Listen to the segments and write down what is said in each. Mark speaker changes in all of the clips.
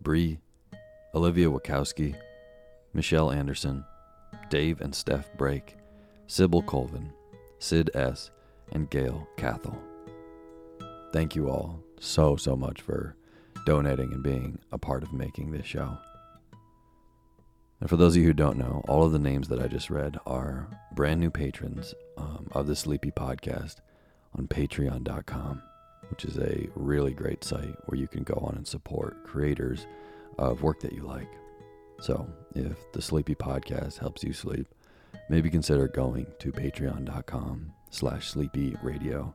Speaker 1: Bree, Olivia Wachowski, Michelle Anderson, Dave and Steph Brake, Sybil Colvin, Sid S., and Gail Cathell. Thank you all so, so much for donating and being a part of making this show. And for those of you who don't know, all of the names that I just read are brand new patrons um, of the Sleepy Podcast on patreon.com which is a really great site where you can go on and support creators of work that you like. So, if the Sleepy Podcast helps you sleep, maybe consider going to patreon.com slash sleepy radio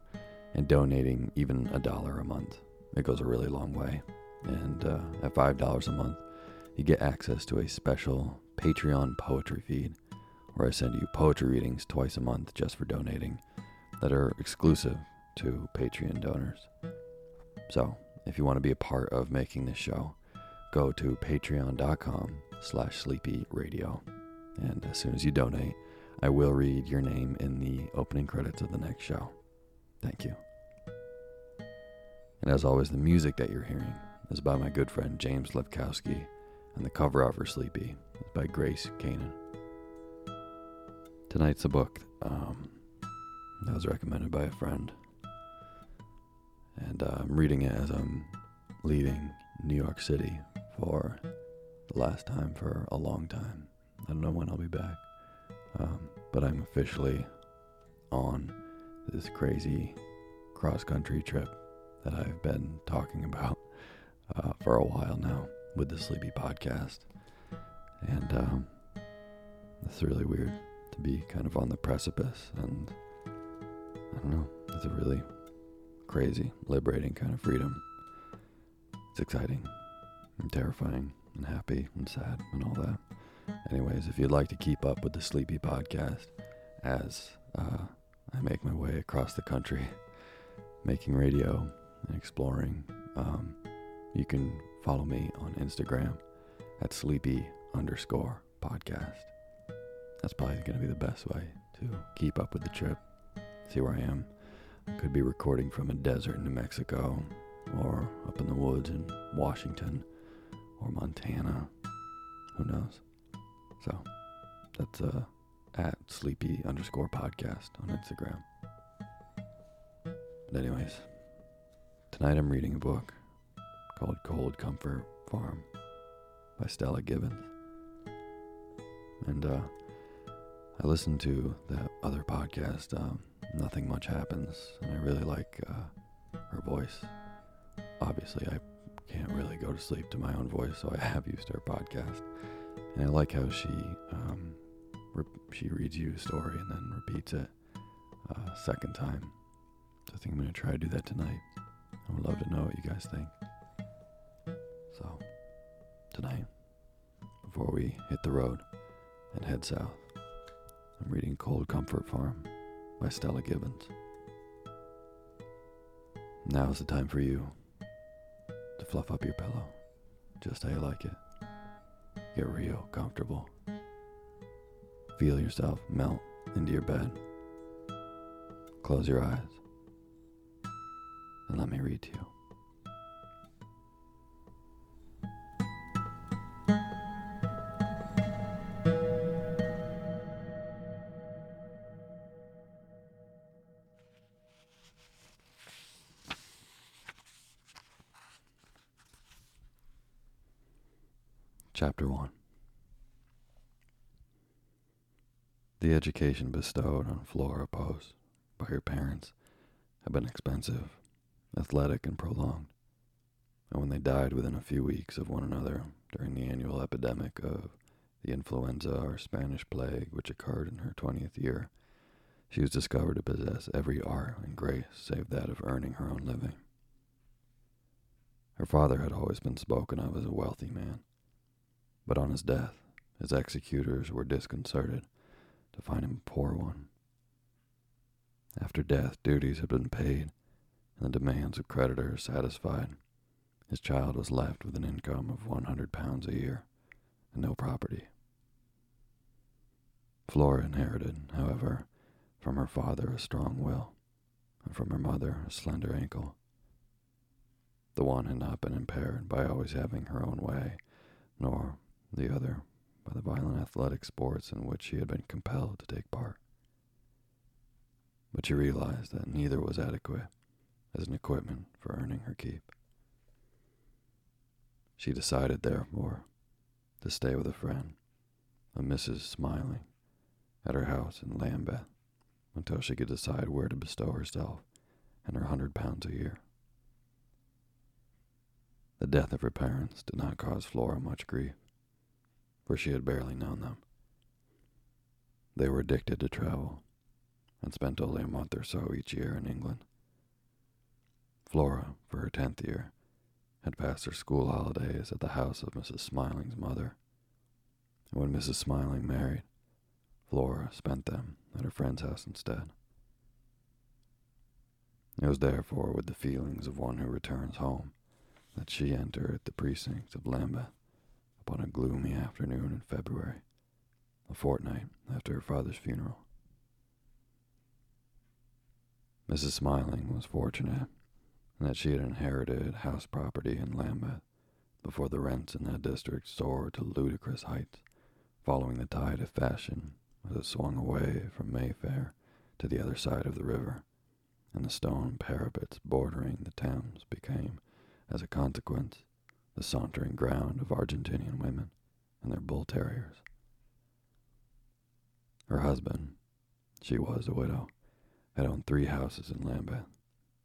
Speaker 1: and donating even a dollar a month. It goes a really long way. And uh, at $5 a month, you get access to a special Patreon poetry feed where I send you poetry readings twice a month just for donating that are exclusive to Patreon donors. So, if you want to be a part of making this show, go to patreon.com slash sleepy radio. And as soon as you donate, I will read your name in the opening credits of the next show. Thank you. And as always, the music that you're hearing is by my good friend James Levkowski, and the cover art for Sleepy is by Grace Kanan. Tonight's a book um, that was recommended by a friend, and uh, I'm reading it as I'm leaving New York City for the last time for a long time. I don't know when I'll be back, um, but I'm officially on this crazy cross country trip that I've been talking about uh, for a while now with the Sleepy podcast. And um, it's really weird to be kind of on the precipice. And I don't know, it's a really crazy, liberating kind of freedom. It's exciting and terrifying and happy and sad and all that. Anyways, if you'd like to keep up with the Sleepy podcast as uh, I make my way across the country, making radio and exploring, um, you can follow me on Instagram at sleepy underscore podcast. That's probably going to be the best way to keep up with the trip, see where I am. Could be recording from a desert in New Mexico, or up in the woods in Washington, or Montana. Who knows? So that's uh, at sleepy underscore podcast on Instagram. But, anyways, tonight I'm reading a book called Cold Comfort Farm by Stella Gibbons. And uh, I listened to that other podcast, um, Nothing Much Happens, and I really like uh, her voice. Obviously, I can't really go to sleep to my own voice, so I have used her podcast. And I like how she um, re- she reads you a story and then repeats it a uh, second time. So I think I'm going to try to do that tonight. I would love to know what you guys think. So, tonight, before we hit the road and head south, I'm reading Cold Comfort Farm by Stella Gibbons. Now is the time for you to fluff up your pillow just how you like it. Get real comfortable. Feel yourself melt into your bed. Close your eyes and let me read to you. Education bestowed on Flora Post by her parents had been expensive, athletic, and prolonged, and when they died within a few weeks of one another during the annual epidemic of the influenza or Spanish plague which occurred in her twentieth year, she was discovered to possess every art and grace save that of earning her own living. Her father had always been spoken of as a wealthy man but on his death, his executors were disconcerted to find him a poor one. After death, duties had been paid and the demands of creditors satisfied. His child was left with an income of 100 pounds a year and no property. Flora inherited, however, from her father a strong will, and from her mother a slender ankle. The one had not been impaired by always having her own way, nor the other by the violent athletic sports in which she had been compelled to take part. But she realized that neither was adequate as an equipment for earning her keep. She decided, therefore, to stay with a friend, a Mrs. Smiling, at her house in Lambeth until she could decide where to bestow herself and her hundred pounds a year. The death of her parents did not cause Flora much grief for she had barely known them. They were addicted to travel and spent only a month or so each year in England. Flora, for her tenth year, had passed her school holidays at the house of Mrs. Smiling's mother. And when Mrs. Smiling married, Flora spent them at her friend's house instead. It was therefore with the feelings of one who returns home that she entered the precincts of Lambeth upon a gloomy afternoon in February, a fortnight after her father's funeral. Mrs. Smiling was fortunate in that she had inherited house property in Lambeth before the rents in that district soared to ludicrous heights, following the tide of fashion as it swung away from Mayfair to the other side of the river, and the stone parapets bordering the Thames became, as a consequence, the sauntering ground of Argentinian women and their bull terriers. Her husband, she was a widow, had owned three houses in Lambeth,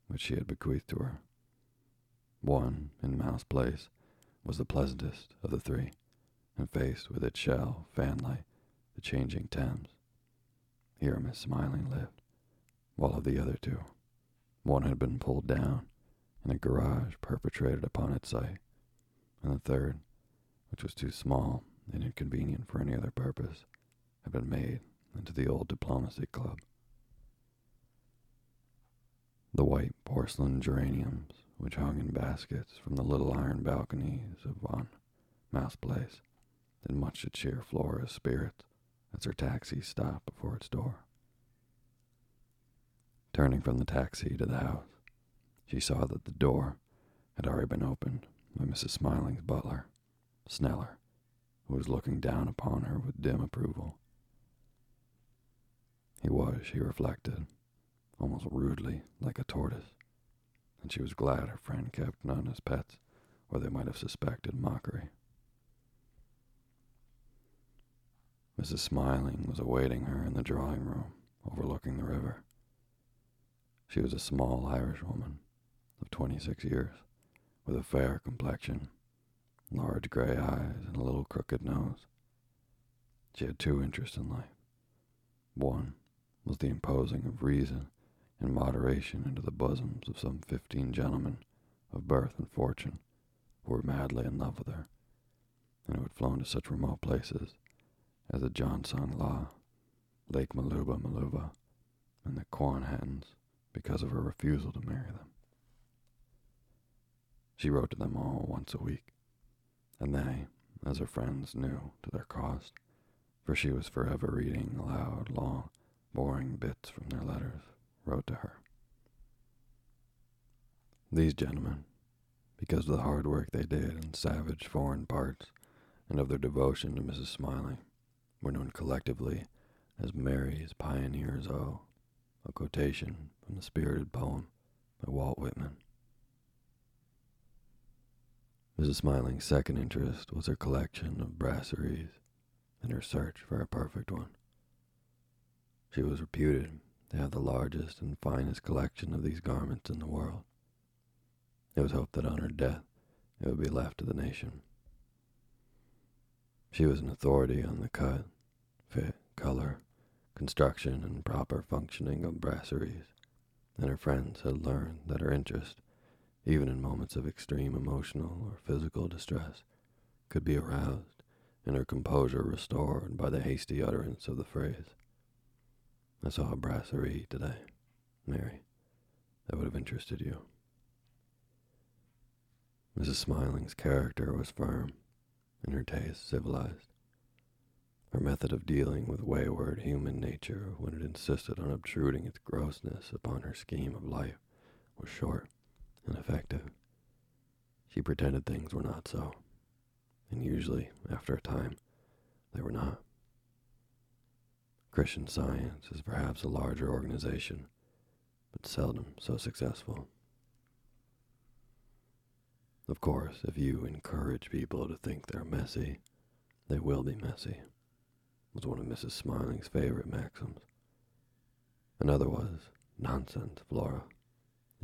Speaker 1: which she had bequeathed to her. One, in Mouse Place, was the pleasantest of the three, and faced with its shell fanlight the changing Thames. Here Miss Smiling lived, while of the other two, one had been pulled down and a garage perpetrated upon its site, and the third, which was too small and inconvenient for any other purpose, had been made into the old diplomacy club. The white porcelain geraniums, which hung in baskets from the little iron balconies of Von Mouse Place, did much to cheer Flora's spirits as her taxi stopped before its door. Turning from the taxi to the house, she saw that the door had already been opened by Mrs. Smiling's butler, Sneller, who was looking down upon her with dim approval. He was, she reflected, almost rudely like a tortoise, and she was glad her friend kept none as pets, or they might have suspected mockery. Mrs. Smiling was awaiting her in the drawing room overlooking the river. She was a small Irish woman of 26 years, with a fair complexion, large gray eyes, and a little crooked nose. She had two interests in life. One was the imposing of reason and moderation into the bosoms of some fifteen gentlemen of birth and fortune who were madly in love with her, and who had flown to such remote places as the Johnson La, Lake Maluba Maluba, and the Quanhattons because of her refusal to marry them. She wrote to them all once a week, and they, as her friends knew to their cost, for she was forever reading aloud long, boring bits from their letters, wrote to her. These gentlemen, because of the hard work they did in savage foreign parts and of their devotion to Mrs. Smiling, were known collectively as Mary's Pioneers O, a quotation from the spirited poem by Walt Whitman. Mrs. Smiling's second interest was her collection of brasseries and her search for a perfect one. She was reputed to have the largest and finest collection of these garments in the world. It was hoped that on her death it would be left to the nation. She was an authority on the cut, fit, color, construction, and proper functioning of brasseries, and her friends had learned that her interest, even in moments of extreme emotional or physical distress, could be aroused and her composure restored by the hasty utterance of the phrase, I saw a brasserie today, Mary, that would have interested you. Mrs. Smiling's character was firm and her taste civilized. Her method of dealing with wayward human nature when it insisted on obtruding its grossness upon her scheme of life was short and effective. She pretended things were not so, and usually, after a time, they were not. Christian Science is perhaps a larger organization, but seldom so successful. Of course, if you encourage people to think they're messy, they will be messy, was one of Mrs. Smiling's favorite maxims. Another was, nonsense, Flora.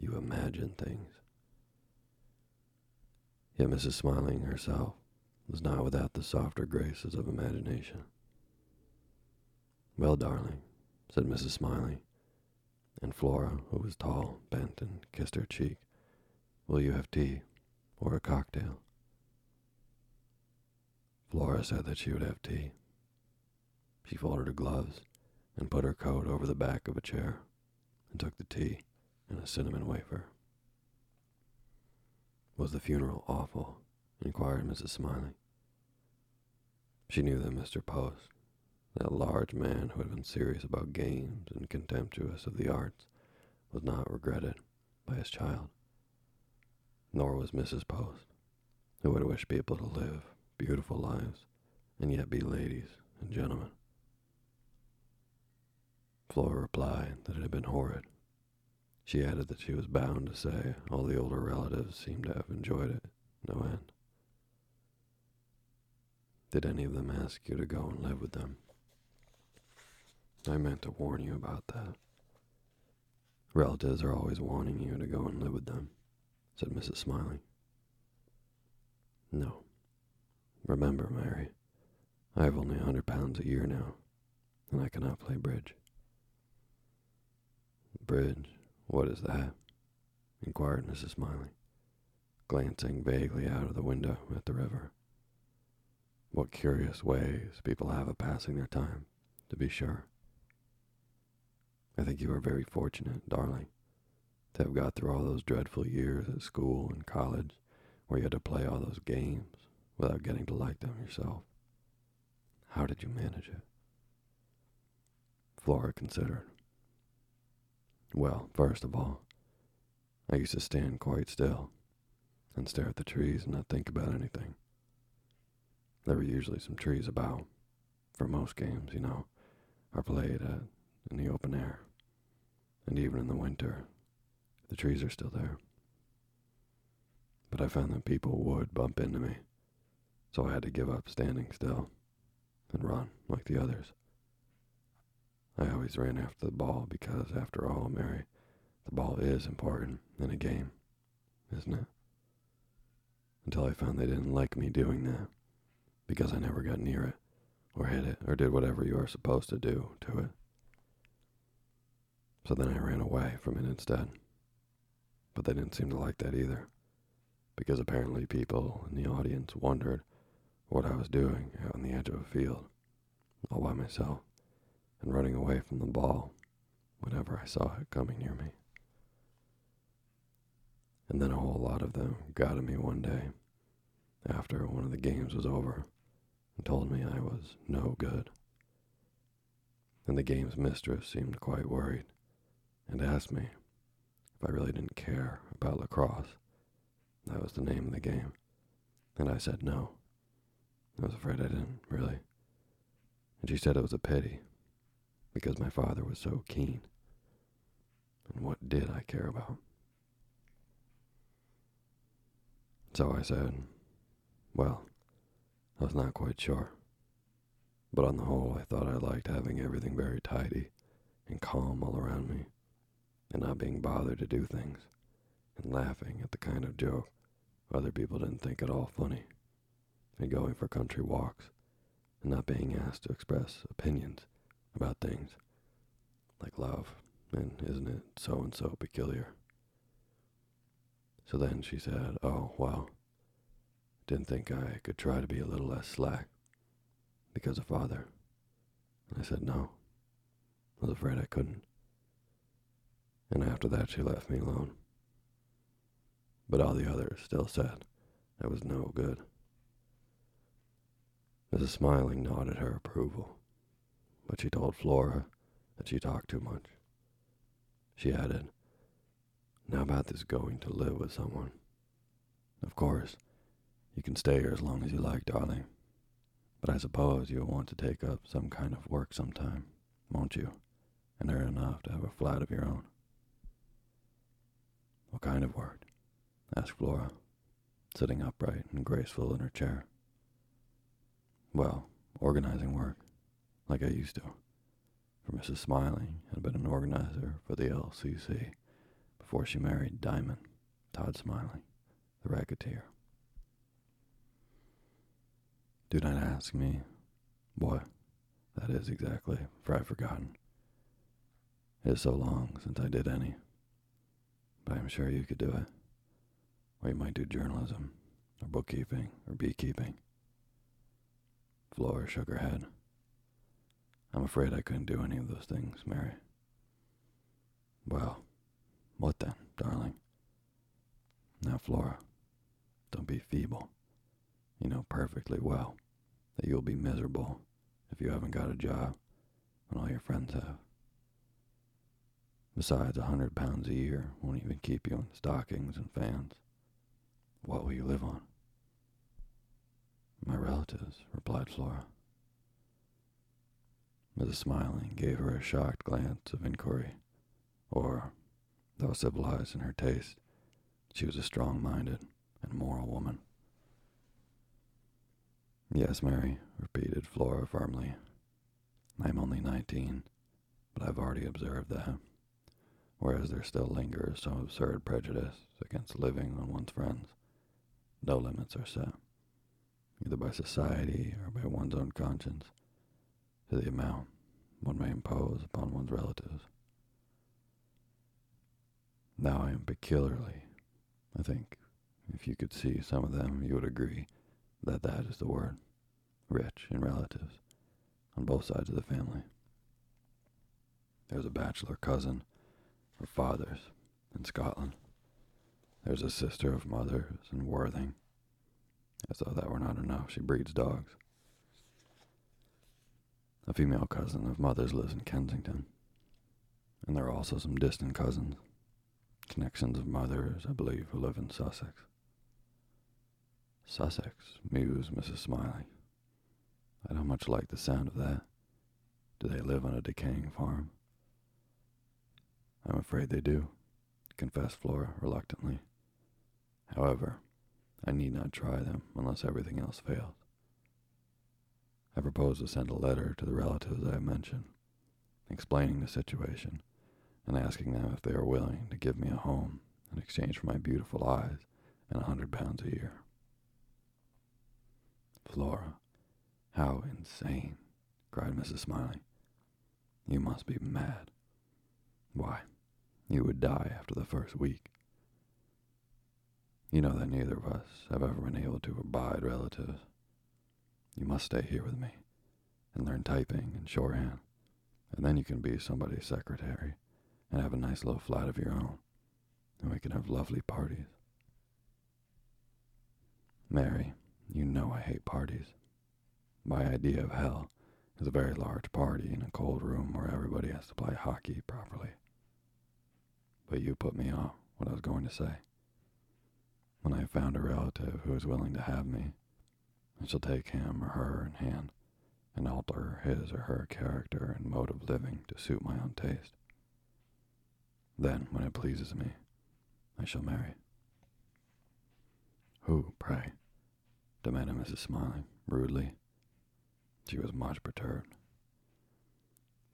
Speaker 1: You imagine things. Yet Mrs. Smiling herself was not without the softer graces of imagination. Well, darling, said Mrs. Smiling, and Flora, who was tall, bent, and kissed her cheek, will you have tea? or a cocktail. Flora said that she would have tea. She folded her gloves and put her coat over the back of a chair and took the tea and a cinnamon wafer. Was the funeral awful? inquired Mrs. Smiley. She knew that Mr. Post,
Speaker 2: That large man who had been serious about games and contemptuous of the arts was not regretted by his child. Nor was Mrs. Post, who would wish people to live beautiful lives and yet be ladies and gentlemen. Flora replied that it had been horrid. She added that she was bound to say all the older relatives seemed to have enjoyed it no end. Did any of them ask you to go and live with them? I meant to warn you about that. Relatives are always wanting you to go and live with them, said Mrs. Smiley. No. Remember, Mary, I have only a hundred pounds a year now, and I cannot play bridge. Bridge? What is that? inquired Mrs. Smiley, glancing vaguely out of the window at the river. What curious ways people have of passing their time, to be sure. I think you are very fortunate, darling, to have got through all those dreadful years at school and college where you had to play all those games without getting to like them yourself. How did you manage it? Flora considered. Well, first of all, I used to stand quite still and stare at the trees and not think about anything. There were usually some trees about, for most games, you know, are played at in the open air. And even in the winter, the trees are still there. But I found that people would bump into me, so I had to give up standing still and run like the others. I always ran after the ball because, after all, Mary, the ball is important in a game, isn't it? Until I found they didn't like me doing that because I never got near it or hit it or did whatever you are supposed to do to it. So then I ran away from it instead. But they didn't seem to like that either, because apparently people in the audience wondered what I was doing out on the edge of a field, all by myself, and running away from the ball whenever I saw it coming near me. And then a whole lot of them got at me one day after one of the games was over and told me I was no good. And the game's mistress seemed quite worried and asked me if I really didn't care about lacrosse. That was the name of the game. And I said no. I was afraid I didn't, really. And she said it was a pity, because my father was so keen. And what did I care about? So I said, well, I was not quite sure. But on the whole, I thought I liked having everything very tidy and calm all around me, and not being bothered to do things, and laughing at the kind of joke other people didn't think at all funny, and going for country walks, and not being asked to express opinions about things like love, and isn't it so and so peculiar? So then she said, Oh, well, didn't think I could try to be a little less slack because of father. And I said no. I was afraid I couldn't. And after that, she left me alone. But all the others still said I was no good. Mrs. Smiling nodded her approval, but she told Flora that she talked too much. She added, Now about this going to live with someone. Of course, you can stay here as long as you like, darling. But I suppose you'll want to take up some kind of work sometime, won't you? And earn enough to have a flat of your own. What kind of work? asked Flora, sitting upright and graceful in her chair. Well, organizing work, like I used to. For Mrs. Smiling had been an organizer for the LCC before she married Diamond, Todd Smiling, the racketeer. Do not ask me what that is exactly, for I've forgotten. It is so long since I did any. But I'm sure you could do it. Or you might do journalism, or bookkeeping, or beekeeping. Flora shook her head. I'm afraid I couldn't do any of those things, Mary. Well, what then, darling? Now, Flora, don't be feeble. You know perfectly well that you'll be miserable if you haven't got a job when all your friends have. Besides, a hundred pounds a year won't even keep you in stockings and fans. What will you live on? My relatives, replied Flora. Mrs. Smiling gave her a shocked glance of inquiry, or, though civilized in her taste, she was a strong minded and moral woman. Yes, Mary, repeated Flora firmly. I am only nineteen, but I've already observed that. Whereas there still lingers some absurd prejudice against living on one's friends, no limits are set, either by society or by one's own conscience, to the amount one may impose upon one's relatives. Now I am peculiarly, I think, if you could see some of them, you would agree that that is the word, rich in relatives, on both sides of the family. There's a bachelor cousin of father's in Scotland. There's a sister of mother's in Worthing. As though that were not enough, she breeds dogs. A female cousin of mother's lives in Kensington. And there are also some distant cousins, connections of mother's, I believe, who live in Sussex. Sussex, mused Mrs. Smiley. I don't much like the sound of that. Do they live on a decaying farm? I'm afraid they do, confessed Flora reluctantly. However, I need not try them unless everything else fails. I propose to send a letter to the relatives I have mentioned, explaining the situation and asking them if they are willing to give me a home in exchange for my beautiful eyes and a hundred pounds a year. Flora, how insane, cried Mrs. Smiley. You must be mad. Why, you would die after the first week. You know that neither of us have ever been able to abide relatives. You must stay here with me and learn typing and shorthand, and then you can be somebody's secretary and have a nice little flat of your own, and we can have lovely parties. Mary, you know I hate parties. My idea of hell is a very large party in a cold room where everybody has to play hockey properly. But you put me off what I was going to say. When I found a relative who is willing to have me, I shall take him or her in hand and alter his or her character and mode of living to suit my own taste. Then, when it pleases me, I shall marry. Who, pray? demanded Mrs. Smiling, rudely. She was much perturbed.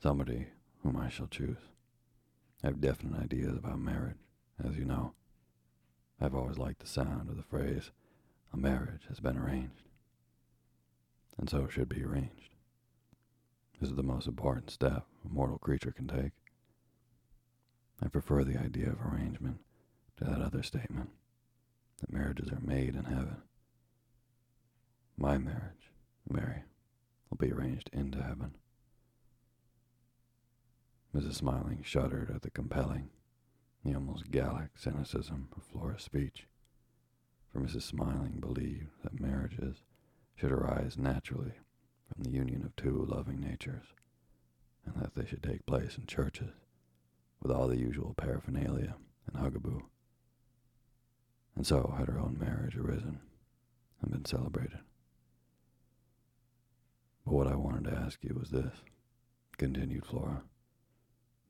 Speaker 2: Somebody whom I shall choose. I have definite ideas about marriage, as you know. I've always liked the sound of the phrase, a marriage has been arranged. And so it should be arranged. This is the most important step a mortal creature can take. I prefer the idea of arrangement to that other statement that marriages are made in heaven. My marriage, Mary, will be arranged into heaven. Mrs. Smiling shuddered at the compelling, the almost Gallic cynicism of Flora's speech, for Mrs. Smiling believed that marriages should arise naturally from the union of two loving natures, and that they should take place in churches with all the usual paraphernalia and huggaboo. And so had her own marriage arisen and been celebrated. But what I wanted to ask you was this, continued Flora.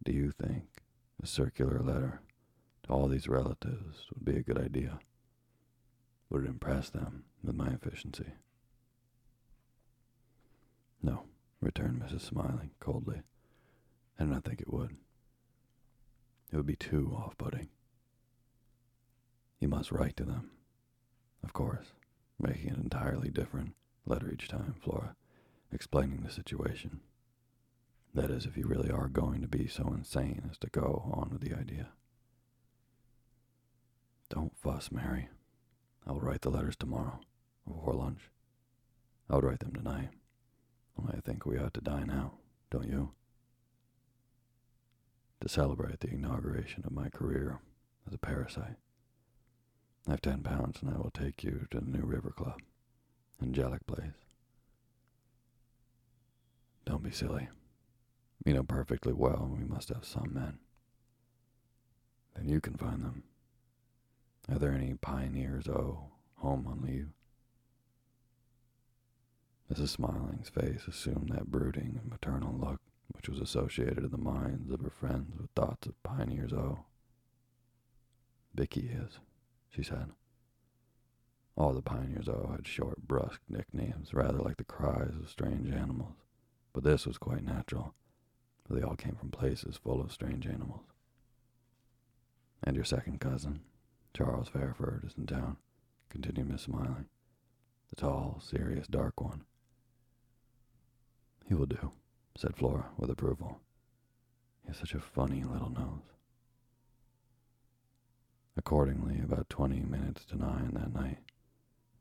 Speaker 2: Do you think a circular letter to all these relatives would be a good idea? Would it impress them with my efficiency? No, returned Mrs. Smiling coldly. I do not think it would. It would be too off putting. You must write to them. Of course, making an entirely different letter each time, Flora, explaining the situation. That is, if you really are going to be so insane as to go on with the idea. Don't fuss, Mary. I will write the letters tomorrow, before lunch. I would write them tonight. I think we ought to dine out, don't you? To celebrate the inauguration of my career as a parasite. I have ten pounds and I will take you to the New River Club Angelic Place. Don't be silly. You know perfectly well we must have some men. Then you can find them. Are there any pioneers, oh, home on leave? Mrs. Smiling's face assumed that brooding and maternal look which was associated in the minds of her friends with thoughts of pioneers, oh. Bicky is, she said. All the pioneers, oh, had short, brusque nicknames, rather like the cries of strange animals, but this was quite natural, for they all came from places full of strange animals. And your second cousin, Charles Fairford, is in town, continued Miss Smiling. The tall, serious, dark one. He will do, said Flora with approval. He has such a funny little nose. Accordingly, about twenty minutes to nine that night,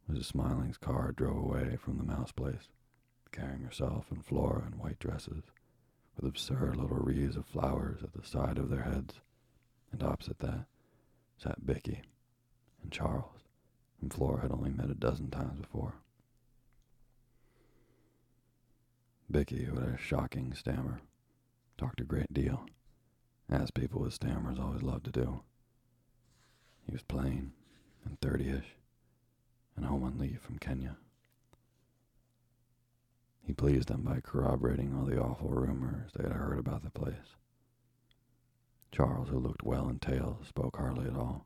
Speaker 2: Mrs. Smiling's car drove away from the mouse place, carrying herself and Flora in white dresses, with absurd little wreaths of flowers at the side of their heads, and opposite that sat Bicky and Charles, whom Flora had only met a dozen times before. Bicky, had a shocking stammer, talked a great deal, as people with stammers always love to do. He was plain and thirty-ish, and home on leave from Kenya. He pleased them by corroborating all the awful rumors they had heard about the place. Charles, who looked well in tails, spoke hardly at all.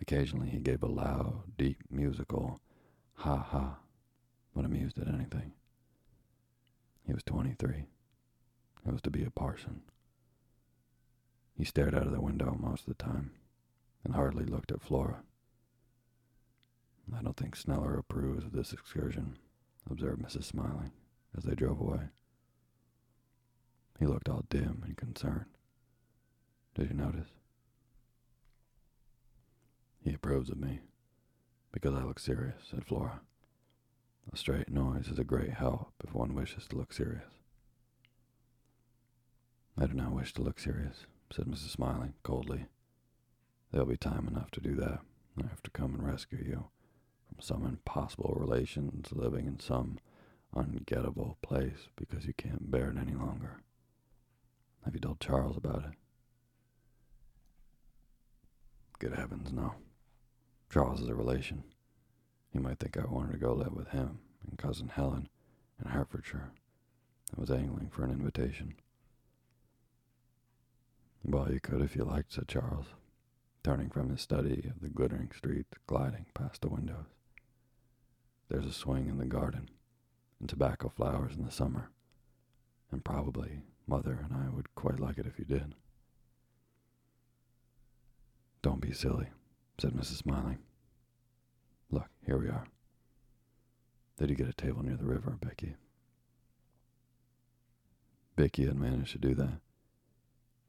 Speaker 2: Occasionally he gave a loud, deep, musical ha ha when amused at anything. He was 23. He was to be a parson. He stared out of the window most of the time and hardly looked at Flora. I don't think Sneller approves of this excursion, observed Mrs. Smiling as they drove away. He looked all dim and concerned. Did you notice? He approves of me because I look serious, said Flora. A straight noise is a great help if one wishes to look serious. I do not wish to look serious, said Mrs. Smiling coldly. There'll be time enough to do that. I have to come and rescue you from some impossible relations living in some ungettable place because you can't bear it any longer. Have you told Charles about it? Good heavens, no. Charles is a relation. He might think I wanted to go live with him and Cousin Helen in Hertfordshire and was angling for an invitation. Well, you could if you liked, said Charles, turning from his study of the glittering streets, gliding past the windows. There's a swing in the garden, and tobacco flowers in the summer, and probably Mother and I would quite like it if you did. Don't be silly, said Mrs. Smiling. Look, here we are. Did you get a table near the river, Becky? Becky had managed to do that.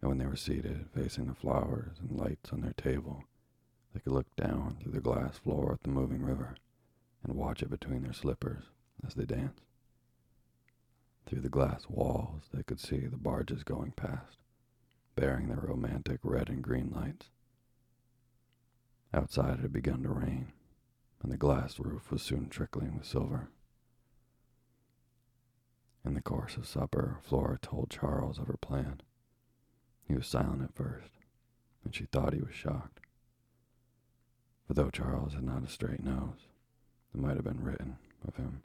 Speaker 2: And when they were seated, facing the flowers and lights on their table, they could look down through the glass floor at the moving river and watch it between their slippers as they danced. Through the glass walls, they could see the barges going past, bearing their romantic red and green lights. Outside it had begun to rain, and the glass roof was soon trickling with silver. In the course of supper, Flora told Charles of her plan. He was silent at first, and she thought he was shocked. For though Charles had not a straight nose, it might have been written of him,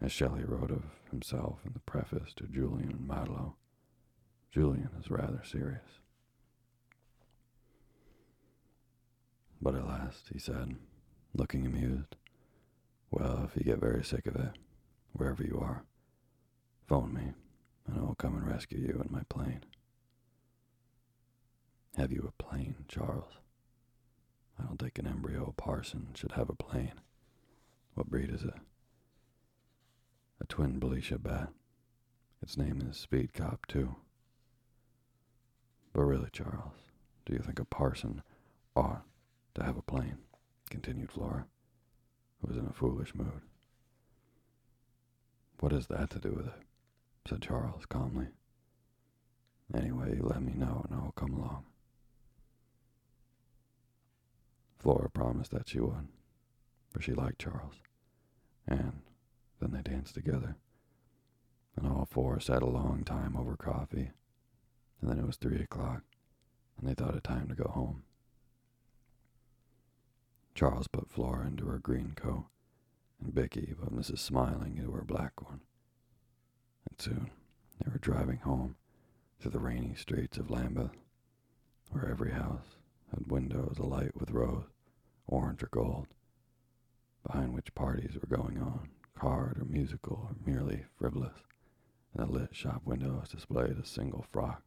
Speaker 2: as Shelley wrote of himself in the preface to Julian and Maddalo. Julian is rather serious. But at last, he said, looking amused. Well, if you get very sick of it, wherever you are, phone me, and I will come and rescue you in my plane. Have you a plane, Charles? I don't think an embryo parson should have a plane. What breed is it? A twin Belisha bat. Its name is Speed Cop, too. But really, Charles, do you think a parson ought to have a plane? Continued Flora, who was in a foolish mood. What has that to do with it? said Charles calmly. Anyway, let me know and I will come along. Flora promised that she would, for she liked Charles, and then they danced together. and all four sat a long time over coffee. And then it was three o'clock, and they thought it time to go home. Charles put Flora into her green coat, and Bicky put Mrs. Smiling into her black one. And soon they were driving home through the rainy streets of Lambeth, where every house had windows alight with rose, orange, or gold, behind which parties were going on, card or musical or merely frivolous, and the lit shop windows displayed a single frock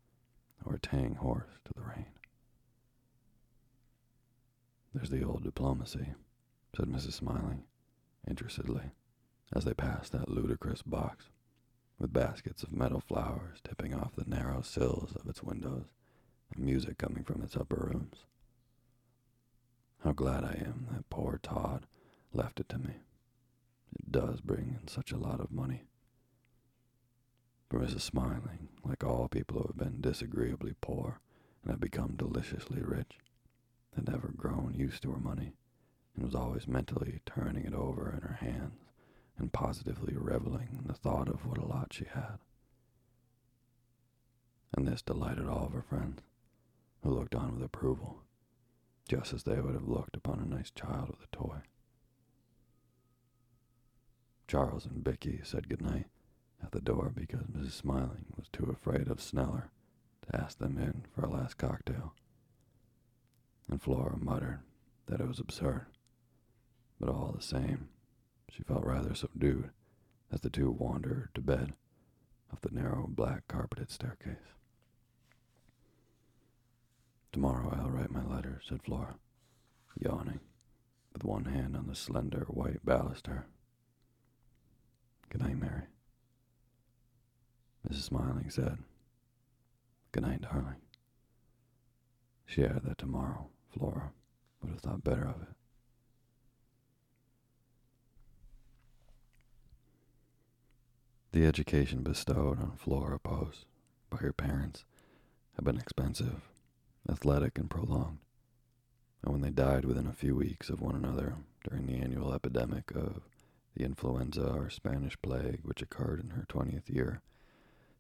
Speaker 2: or a tang horse to the rain. There's the old diplomacy, said Mrs. Smiling, interestedly, as they passed that ludicrous box, with baskets of metal flowers tipping off the narrow sills of its windows, and music coming from its upper rooms. How glad I am that poor Todd left it to me. It does bring in such a lot of money. For Mrs. Smiling, like all people who have been disagreeably poor and have become deliciously rich, had never grown used to her money, and was always mentally turning it over in her hands and positively reveling in the thought of what a lot she had. And this delighted all of her friends, who looked on with approval, just as they would have looked upon a nice child with a toy. Charles and Bicky said good night at the door because Mrs. Smiling was too afraid of Sneller to ask them in for a last cocktail and Flora muttered that it was absurd. But all the same, she felt rather subdued as the two wandered to bed up the narrow black carpeted staircase. Tomorrow I'll write my letter, said Flora, yawning, with one hand on the slender white baluster. Good night, Mary. Mrs. Smiling said, Good night, darling. She added that tomorrow Flora would have thought better of it. The education bestowed on Flora Poste by her parents had been expensive, athletic, and prolonged. And when they died within a few weeks of one another during the annual epidemic of the influenza or Spanish plague which occurred in her 20th year,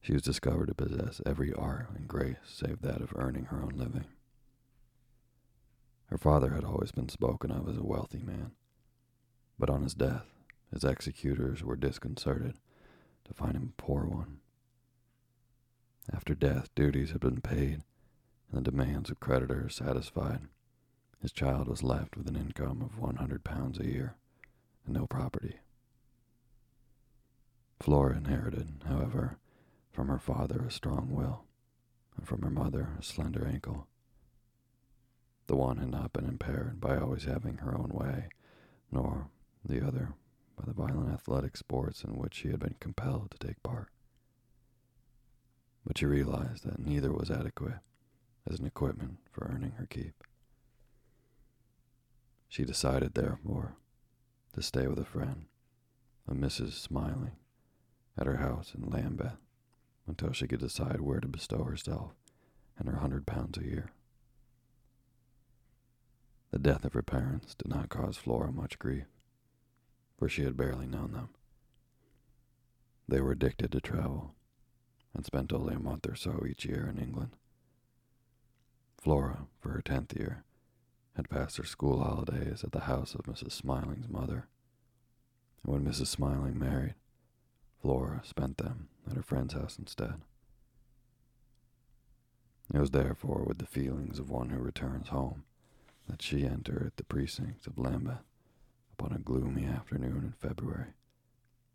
Speaker 2: she was discovered to possess every art and grace save that of earning her own living. Her father had always been spoken of as a wealthy man, but on his death, his executors were disconcerted to find him a poor one. After death, duties had been paid and the demands of creditors satisfied. His child was left with an income of 100 pounds a year and no property. Flora inherited, however, from her father a strong will, and from her mother a slender ankle. The one had not been impaired by always having her own way, nor the other by the violent athletic sports in which she had been compelled to take part. But she realized that neither was adequate as an equipment for earning her keep. She decided, therefore, to stay with a friend, a Mrs. Smiling, at her house in Lambeth until she could decide where to bestow herself and her hundred pounds a year. The death of her parents did not cause Flora much grief, for she had barely known them. They were addicted to travel and spent only a month or so each year in England. Flora, for her tenth year, had passed her school holidays at the house of Mrs. Smiling's mother. And when Mrs. Smiling married, Flora spent them at her friend's house instead. It was therefore with the feelings of one who returns home that she entered the precincts of Lambeth upon a gloomy afternoon in February,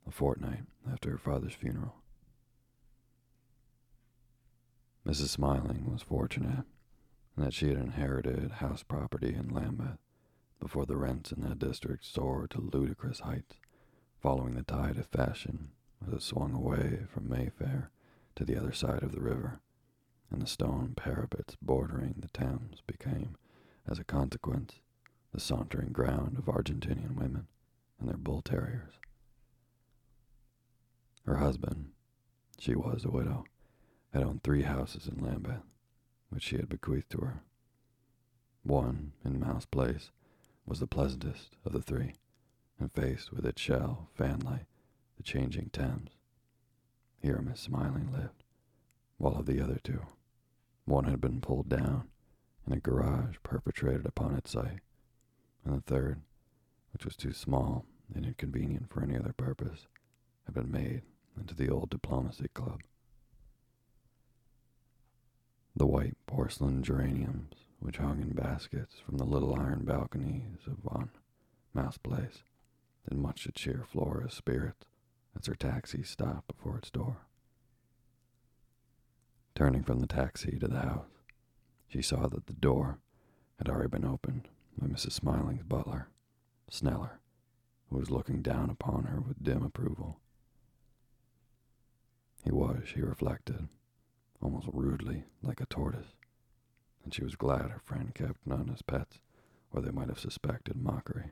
Speaker 2: a fortnight after her father's funeral. Mrs. Smiling was fortunate in that she had inherited house property in Lambeth before the rents in that district soared to ludicrous heights, following the tide of fashion as it swung away from Mayfair to the other side of the river, and the stone parapets bordering the Thames became as a consequence, the sauntering ground of Argentinian women and their bull terriers. Her husband, she was a widow, had owned three houses in Lambeth, which she had bequeathed to her. One, in Mouse Place, was the pleasantest of the three, and faced with its shell fanlight the changing Thames. Here Miss Smiling lived, while of the other two, one had been pulled down and a garage perpetrated upon its site, and the third, which was too small and inconvenient for any other purpose, had been made into the old diplomacy club. The white porcelain geraniums, which hung in baskets from the little iron balconies of Von Mouse Place, did much to cheer Flora's spirits as her taxi stopped before its door. Turning from the taxi to the house, she saw that the door had already been opened by Mrs. Smiling's butler, Sneller, who was looking down upon her with dim approval. He was, she reflected, almost rudely like a tortoise, and she was glad her friend kept none as pets, or they might have suspected mockery.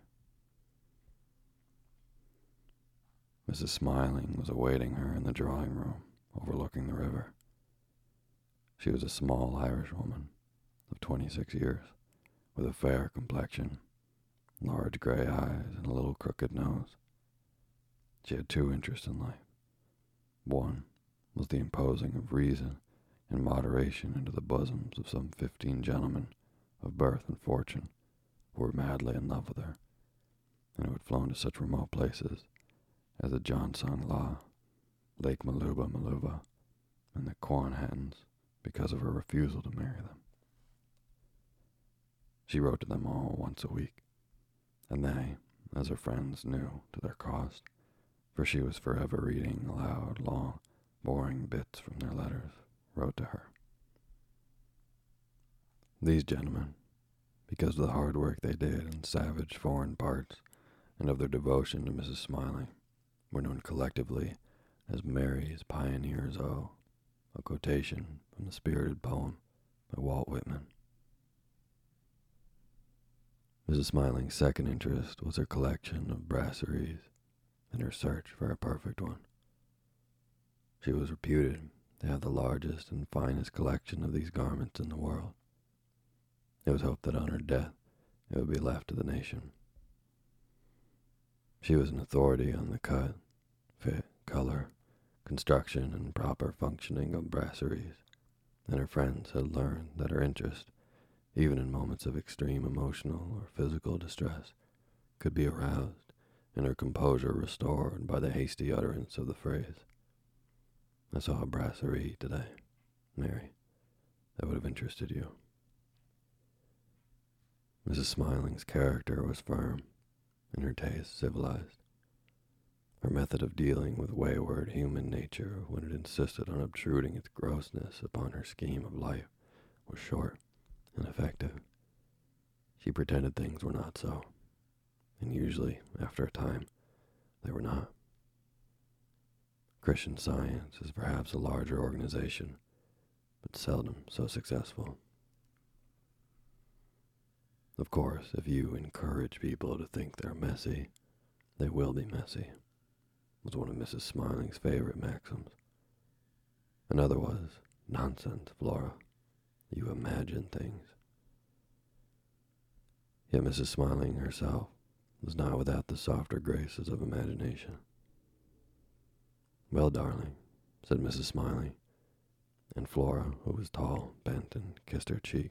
Speaker 2: Mrs. Smiling was awaiting her in the drawing room overlooking the river. She was a small Irish woman of 26 years, with a fair complexion, large gray eyes, and a little crooked nose. She had two interests in life. One was the imposing of reason and moderation into the bosoms of some fifteen gentlemen of birth and fortune who were madly in love with her, and who had flown to such remote places as the Johnson Law, Lake Maluba Maluba, and the Quanhattons because of her refusal to marry them. She wrote to them all once a week, and they, as her friends knew to their cost, for she was forever reading aloud long, boring bits from their letters, wrote to her. These gentlemen, because of the hard work they did in savage foreign parts, and of their devotion to Mrs. Smiling, were known collectively as Mary's Pioneers O, a quotation from the spirited poem by Walt Whitman. Mrs. Smiling's second interest was her collection of brasseries and her search for a perfect one. She was reputed to have the largest and finest collection of these garments in the world. It was hoped that on her death it would be left to the nation. She was an authority on the cut, fit, color, construction, and proper functioning of brasseries, and her friends had learned that her interest, even in moments of extreme emotional or physical distress, could be aroused and her composure restored by the hasty utterance of the phrase, I saw a brasserie today, Mary, that would have interested you. Mrs. Smiling's character was firm and her taste civilized. Her method of dealing with wayward human nature when it insisted on obtruding its grossness upon her scheme of life was short and effective. She pretended things were not so, and usually, after a time, they were not. Christian Science is perhaps a larger organization, but seldom so successful. Of course, if you encourage people to think they're messy, they will be messy, was one of Mrs. Smiling's favorite maxims. Another was, nonsense, Flora. You imagine things. Yet Mrs. Smiling herself was not without the softer graces of imagination. Well, darling, said Mrs. Smiling, and Flora, who was tall, bent, and kissed her cheek,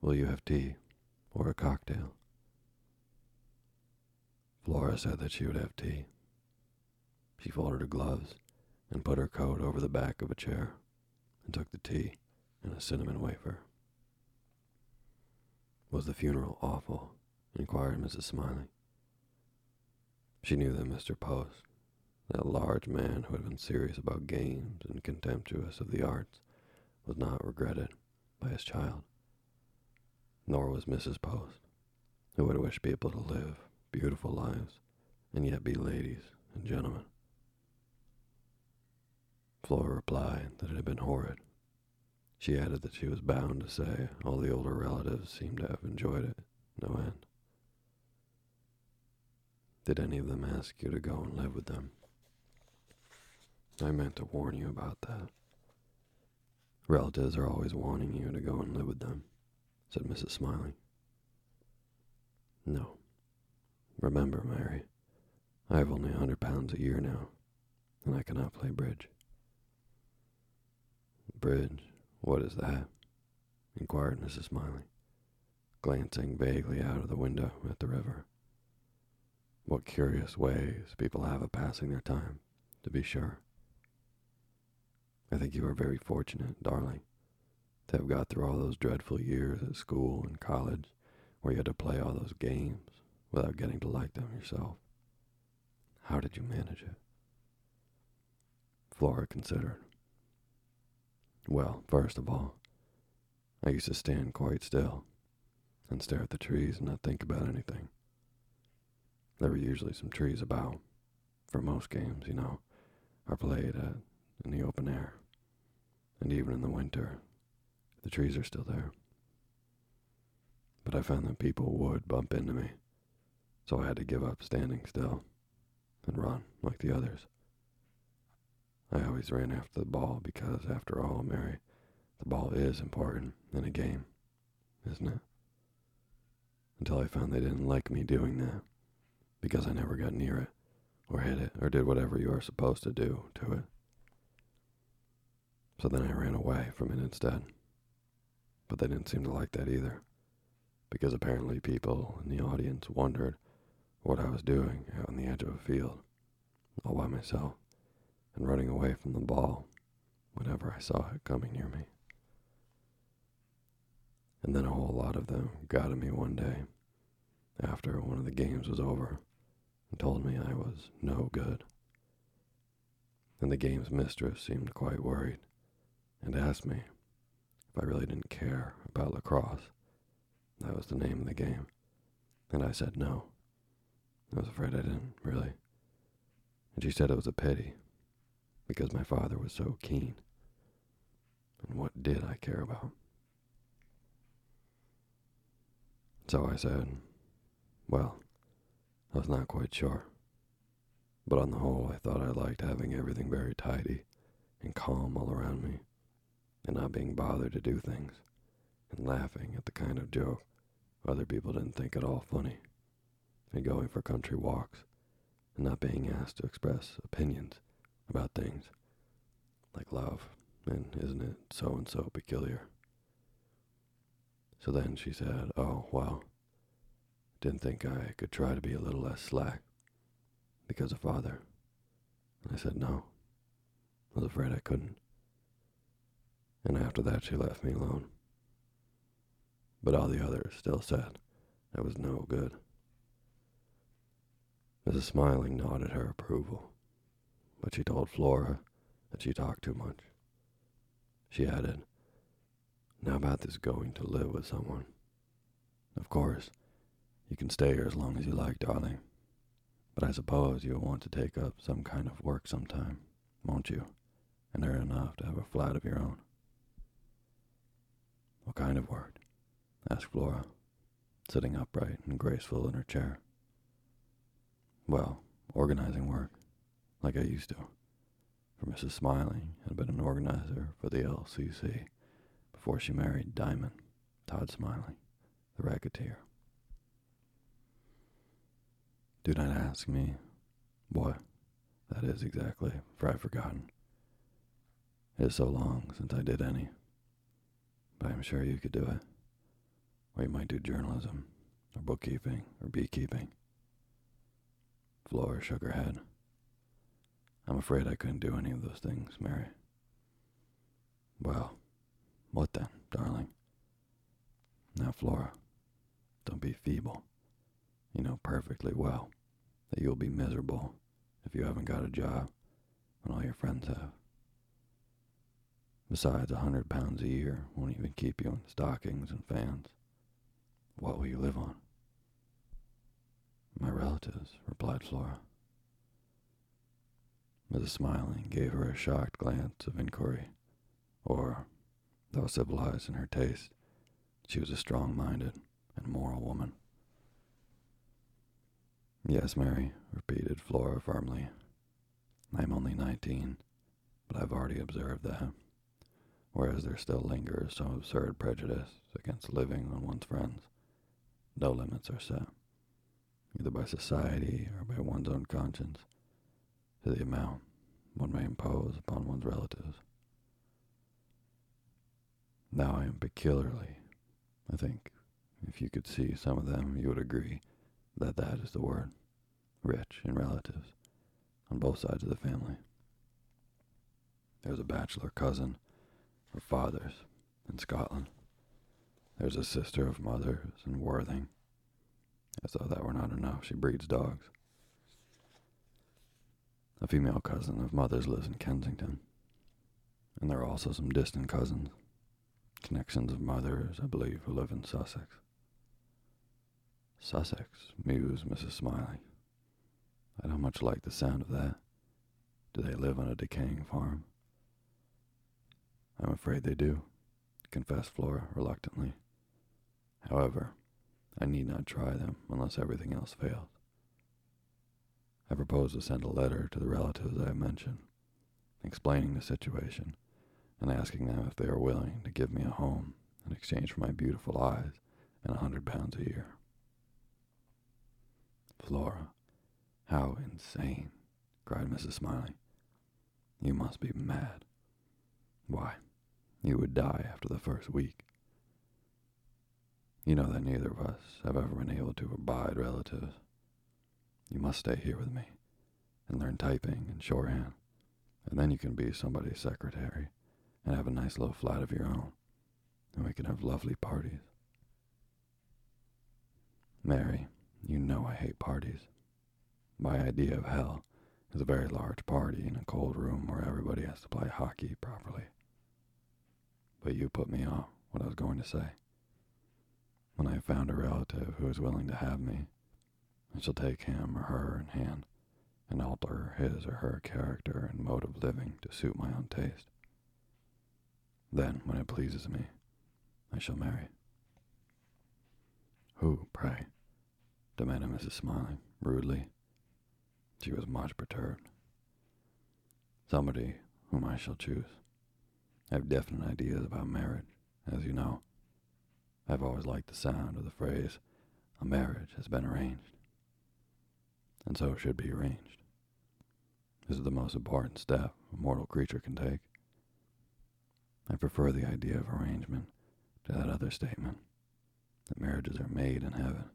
Speaker 2: will you have tea? or a cocktail. Flora said that she would have tea. She folded her gloves and put her coat over the back of a chair and took the tea and a cinnamon wafer. Was the funeral awful? inquired Mrs. Smiling. She knew that Mr. Poste, that large man who had been serious about games and contemptuous of the arts, was not regretted by his child nor was Mrs. Poste, who would wish people to live beautiful lives and yet be ladies and gentlemen. Flora replied that it had been horrid. She added that she was bound to say all the older relatives seemed to have enjoyed it no end. Did any of them ask you to go and live with them? I meant to warn you about that. Relatives are always wanting you to go and live with them said Mrs. Smiling. No. Remember, Mary, I have only a hundred pounds a year now, and I cannot play bridge. Bridge, what is that? inquired Mrs. Smiling, glancing vaguely out of the window at the river. What curious ways people have of passing their time, to be sure. I think you are very fortunate, darling, to have got through all those dreadful years at school and college where you had to play all those games without getting to like them yourself. How did you manage it? Flora considered. Well, first of all, I used to stand quite still and stare at the trees and not think about anything. There were usually some trees about, for most games, you know, are played at in the open air. And even in the winter, the trees are still there. But I found that people would bump into me, so I had to give up standing still and run like the others. I always ran after the ball because, after all, Mary, the ball is important in a game, isn't it? Until I found they didn't like me doing that because I never got near it or hit it or did whatever you are supposed to do to it. So then I ran away from it instead. But they didn't seem to like that either, because apparently people in the audience wondered what I was doing out on the edge of a field, all by myself, and running away from the ball whenever I saw it coming near me. And then a whole lot of them got at me one day after one of the games was over and told me I was no good. And the game's mistress seemed quite worried and asked me if I really didn't care about lacrosse. That was the name of the game. And I said no. I was afraid I didn't, really. And she said it was a pity, because my father was so keen. And what did I care about? So I said, well, I was not quite sure. But on the whole, I thought I liked having everything very tidy and calm all around me, and not being bothered to do things, and laughing at the kind of joke other people didn't think at all funny and going for country walks and not being asked to express opinions about things like love and isn't it so and so peculiar. So then she said, Oh, well, didn't think I could try to be a little less slack because of father. And I said no. I was afraid I couldn't. And after that, she left me alone. But all the others still said I was no good. Mrs. Smiling nodded her approval, but she told Flora that she talked too much. She added, Now about this going to live with someone. Of course, you can stay here as long as you like, darling. But I suppose you'll want to take up some kind of work sometime, won't you? And earn enough to have a flat of your own. What kind of work? asked Flora, sitting upright and graceful in her chair. Well, organizing work, like I used to. For Mrs. Smiling had been an organizer for the LCC before she married Diamond, Todd Smiling, the racketeer. Do not ask me what that is exactly, for I've forgotten. It is so long since I did any. But I'm sure you could do it. Or you might do journalism, or bookkeeping, or beekeeping. Flora shook her head. I'm afraid I couldn't do any of those things, Mary. Well, what then, darling? Now, Flora, don't be feeble. You know perfectly well that you'll be miserable if you haven't got a job when all your friends have. Besides, a hundred pounds a year won't even keep you in stockings and fans. What will you live on? My relatives, replied Flora. Mrs. Smiling gave her a shocked glance of inquiry, or, though civilized in her taste, she was a strong minded and moral woman. Yes, Mary, repeated Flora firmly. I'm only nineteen, but I've already observed that. Whereas there still lingers some absurd prejudice against living on one's friends, no limits are set, either by society or by one's own conscience, to the amount one may impose upon one's relatives. Now I am peculiarly, I think, if you could see some of them, you would agree that that is the word, rich in relatives, on both sides of the family. There's a bachelor cousin of father's in Scotland. There's a sister of mother's in Worthing. As though that were not enough, she breeds dogs. A female cousin of mother's lives in Kensington. And there are also some distant cousins, connections of mother's, I believe, who live in Sussex. Sussex, mused Mrs. Smiling. I don't much like the sound of that. Do they live on a decaying farm? I'm afraid they do, confessed Flora reluctantly. However, I need not try them unless everything else fails. I propose to send a letter to the relatives I have mentioned, explaining the situation and asking them if they are willing to give me a home in exchange for my beautiful eyes and a hundred pounds a year. Flora, how insane, cried Mrs. Smiling. You must be mad. Why, you would die after the first week. You know that neither of us have ever been able to abide relatives. You must stay here with me and learn typing and shorthand, and then you can be somebody's secretary and have a nice little flat of your own, and we can have lovely parties. Mary, you know I hate parties. My idea of hell is a very large party in a cold room where everybody has to play hockey properly. But you put me off what I was going to say. When I found a relative who was willing to have me, I shall take him or her in hand and alter his or her character and mode of living to suit my own taste. Then, when it pleases me, I shall marry. Who, pray? demanded Mrs. Smiling, rudely. She was much perturbed. Somebody whom I shall choose. I have definite ideas about marriage, as you know. I've always liked the sound of the phrase, a marriage has been arranged. And so it should be arranged. This is the most important step a mortal creature can take. I prefer the idea of arrangement to that other statement that marriages are made in heaven.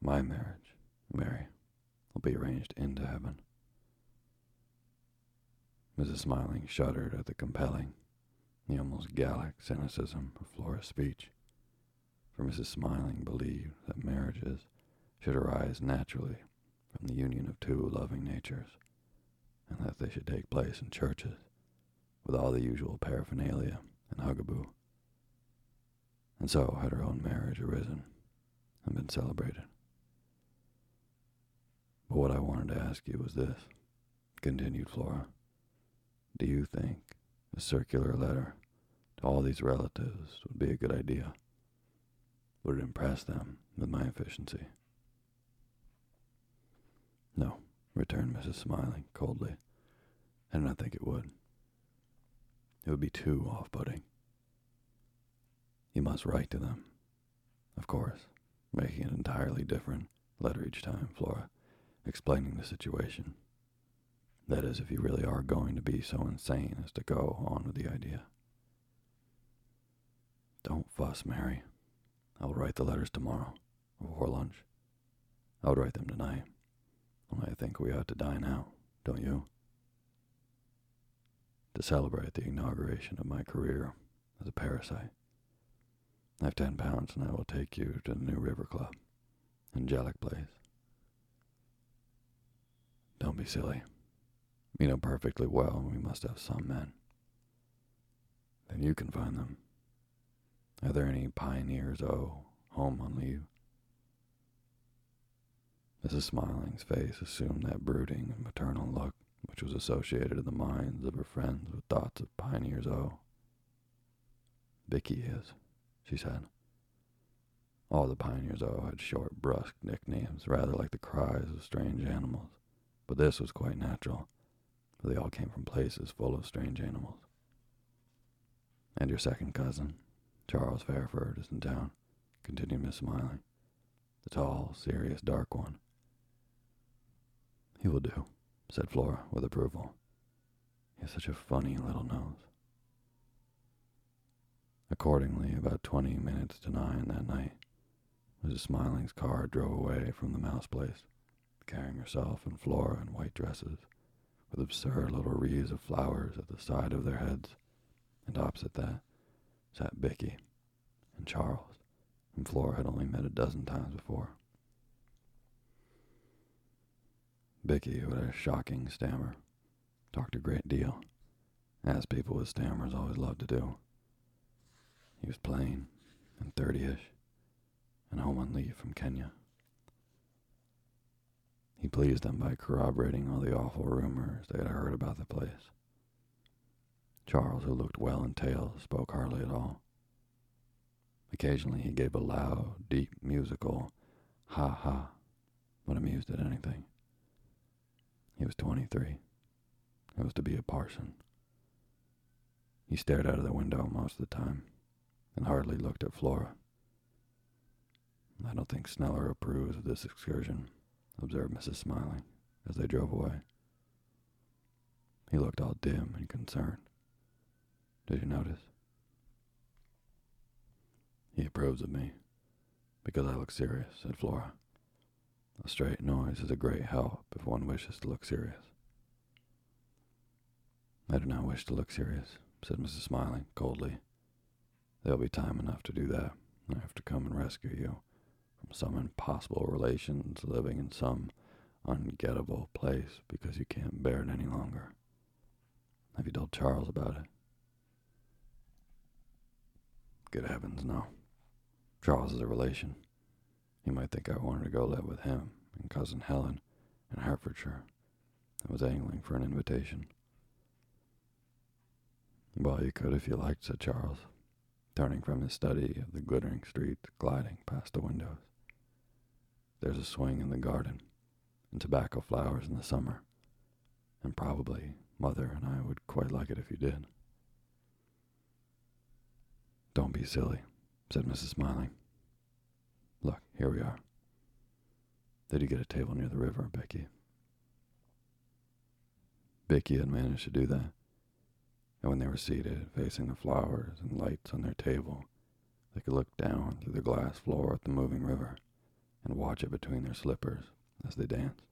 Speaker 2: My marriage, Mary, will be arranged into heaven. Mrs. Smiling shuddered at the compelling, the almost Gallic cynicism of Flora's speech, for Mrs. Smiling believed that marriages should arise naturally from the union of two loving natures, and that they should take place in churches with all the usual paraphernalia and huggaboo. And so had her own marriage arisen and been celebrated. But what I wanted to ask you was this, continued Flora. Do you think a circular letter to all these relatives would be a good idea? Would it impress them with my efficiency? No, returned Mrs. Smiling coldly. I do not think it would. It would be too off putting. You must write to them. Of course, making an entirely different letter each time, Flora, explaining the situation. That is, if you really are going to be so insane as to go on with the idea. Don't fuss, Mary. I will write the letters tomorrow, before lunch. I would write them tonight. I think we ought to dine out, don't you? To celebrate the inauguration of my career as a parasite. I have ten pounds and I will take you to the New River Club angelic Place. Don't be silly. You know perfectly well we must have some men. Then you can find them. Are there any pioneers, oh, home on leave? Mrs. Smiling's face assumed that brooding and maternal look which was associated in the minds of her friends with thoughts of pioneers oh. Vicky is, she said. All the pioneers oh had short, brusque nicknames, rather like the cries of strange animals, but this was quite natural, for they all came from places full of strange animals. And your second cousin, Charles Fairford, is in town, continued Miss Smiling, the tall, serious, dark one. He will do, said Flora with approval. He has such a funny little nose. Accordingly, about twenty minutes to nine that night, Mrs. Smiling's car drove away from the mouse place, carrying herself and Flora in white dresses, with absurd little wreaths of flowers at the side of their heads, and opposite that sat Bicky and Charles, whom Flora had only met a dozen times before. Bicky, who had a shocking stammer, talked a great deal, as people with stammers always love to do. He was plain and thirty-ish, and home on leave from Kenya. He pleased them by corroborating all the awful rumors they had heard about the place. Charles, who looked well in tails, spoke hardly at all. Occasionally he gave a loud, deep, musical ha ha when amused at anything. He was 23. He was to be a parson. He stared out of the window most of the time and hardly looked at Flora. I don't think Sneller approves of this excursion, observed Mrs. Smiling as they drove away. He looked all dim and concerned. Did you notice? He approves of me because I look serious, said Flora. A straight noise is a great help if one wishes to look serious. I do not wish to look serious, said Mrs. Smiling coldly. There'll be time enough to do that. I have to come and rescue you from some impossible relations living in some ungettable place because you can't bear it any longer. Have you told Charles about it? Good heavens, no. Charles is a relation. He might think I wanted to go live with him and cousin Helen in Hertfordshire I was angling for an invitation. Well, you could if you liked, said Charles, turning from his study of the glittering streets, gliding past the windows. There's a swing in the garden, and tobacco flowers in the summer, and probably Mother and I would quite like it if you did. Don't be silly, said Mrs. Smiling. Look, here we are. Did you get a table near the river, Becky? Becky had managed to do that and when they were seated, facing the flowers and lights on their table, they could look down through the glass floor at the moving river and watch it between their slippers as they danced.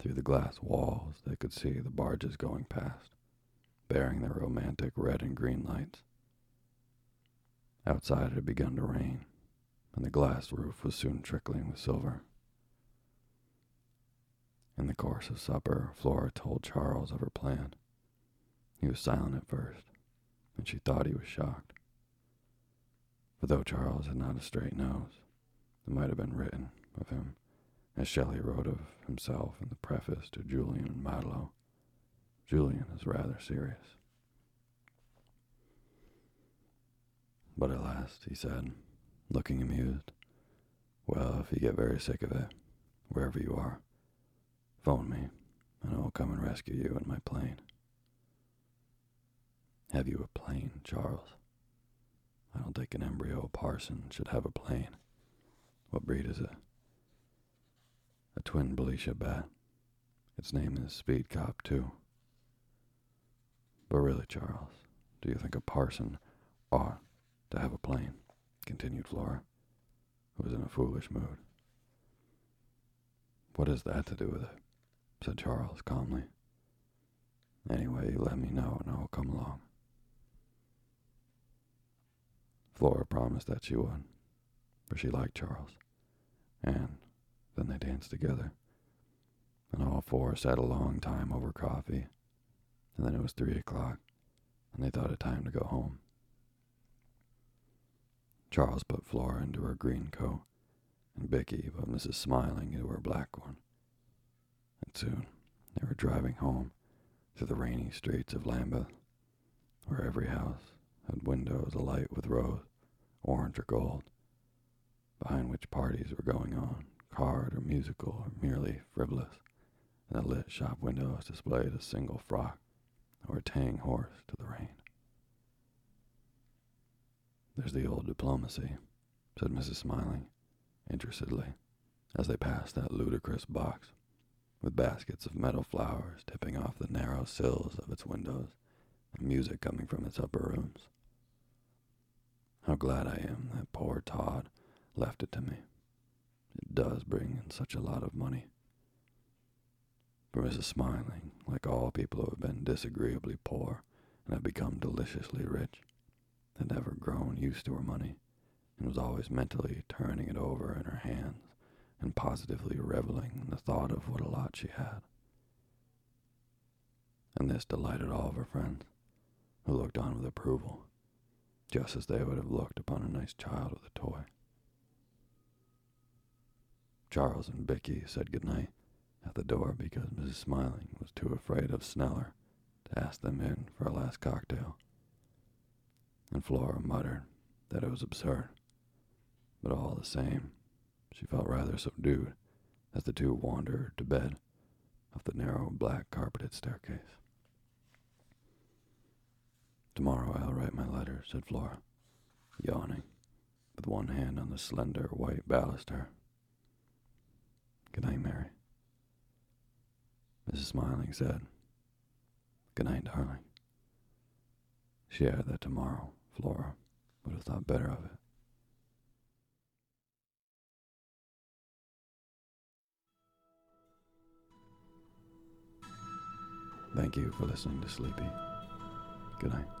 Speaker 2: Through the glass walls, they could see the barges going past, bearing their romantic red and green lights. Outside it had begun to rain, and the glass roof was soon trickling with silver. In the course of supper, Flora told Charles of her plan. He was silent at first, and she thought he was shocked. For though Charles had not a straight nose, it might have been written of him, as Shelley wrote of himself in the preface to Julian and Maddalo. Julian is rather serious. But at last he said, looking amused, Well, if you get very sick of it, wherever you are, phone me, and I will come and rescue you in my plane. Have you a plane, Charles? I don't think an embryo parson should have a plane. What breed is it? A twin Belisha bat. Its name is Speed Cop, too. But really, Charles, do you think a parson ought to have a plane? Continued Flora, who was in a foolish mood. What has that to do with it? said Charles calmly. Anyway, let me know and I will come along. Flora promised that she would, for she liked Charles. And then they danced together. And all four sat a long time over coffee. And then it was three o'clock, and they thought it time to go home. Charles put Flora into her green coat, and Becky put Mrs. Smiling into her black one. And soon they were driving home through the rainy streets of Lambeth, where every house had windows alight with rose, orange, or gold, behind which parties were going on, card or musical or merely frivolous, and the lit shop windows displayed a single frock or a tang horse to the rain. There's the old diplomacy, said Mrs. Smiling, interestedly, as they passed that ludicrous box, with baskets of metal flowers tipping off the narrow sills of its windows and music coming from its upper rooms. how glad I am that poor Todd left it to me. It does bring in such a lot of money. For Mrs. Smiling, like all people who have been disagreeably poor and have become deliciously rich, had never grown used to her money and was always mentally turning it over in her hands and positively reveling in the thought of what a lot she had. And this delighted all of her friends, who looked on with approval, just as they would have looked upon a nice child with a toy. Charles and Bicky said good night at the door because Mrs. Smiling was too afraid of Sneller to ask them in for a last cocktail. And Flora muttered that it was absurd, but all the same, she felt rather subdued as the two wandered to bed up the narrow black carpeted staircase. Tomorrow I'll write my letter, said Flora, yawning, with one hand on the slender white baluster. Good night, Mary. Mrs. Smiling said, Good night, darling. She added that tomorrow Flora would have thought better of it. Thank you for listening to Sleepy. Good night.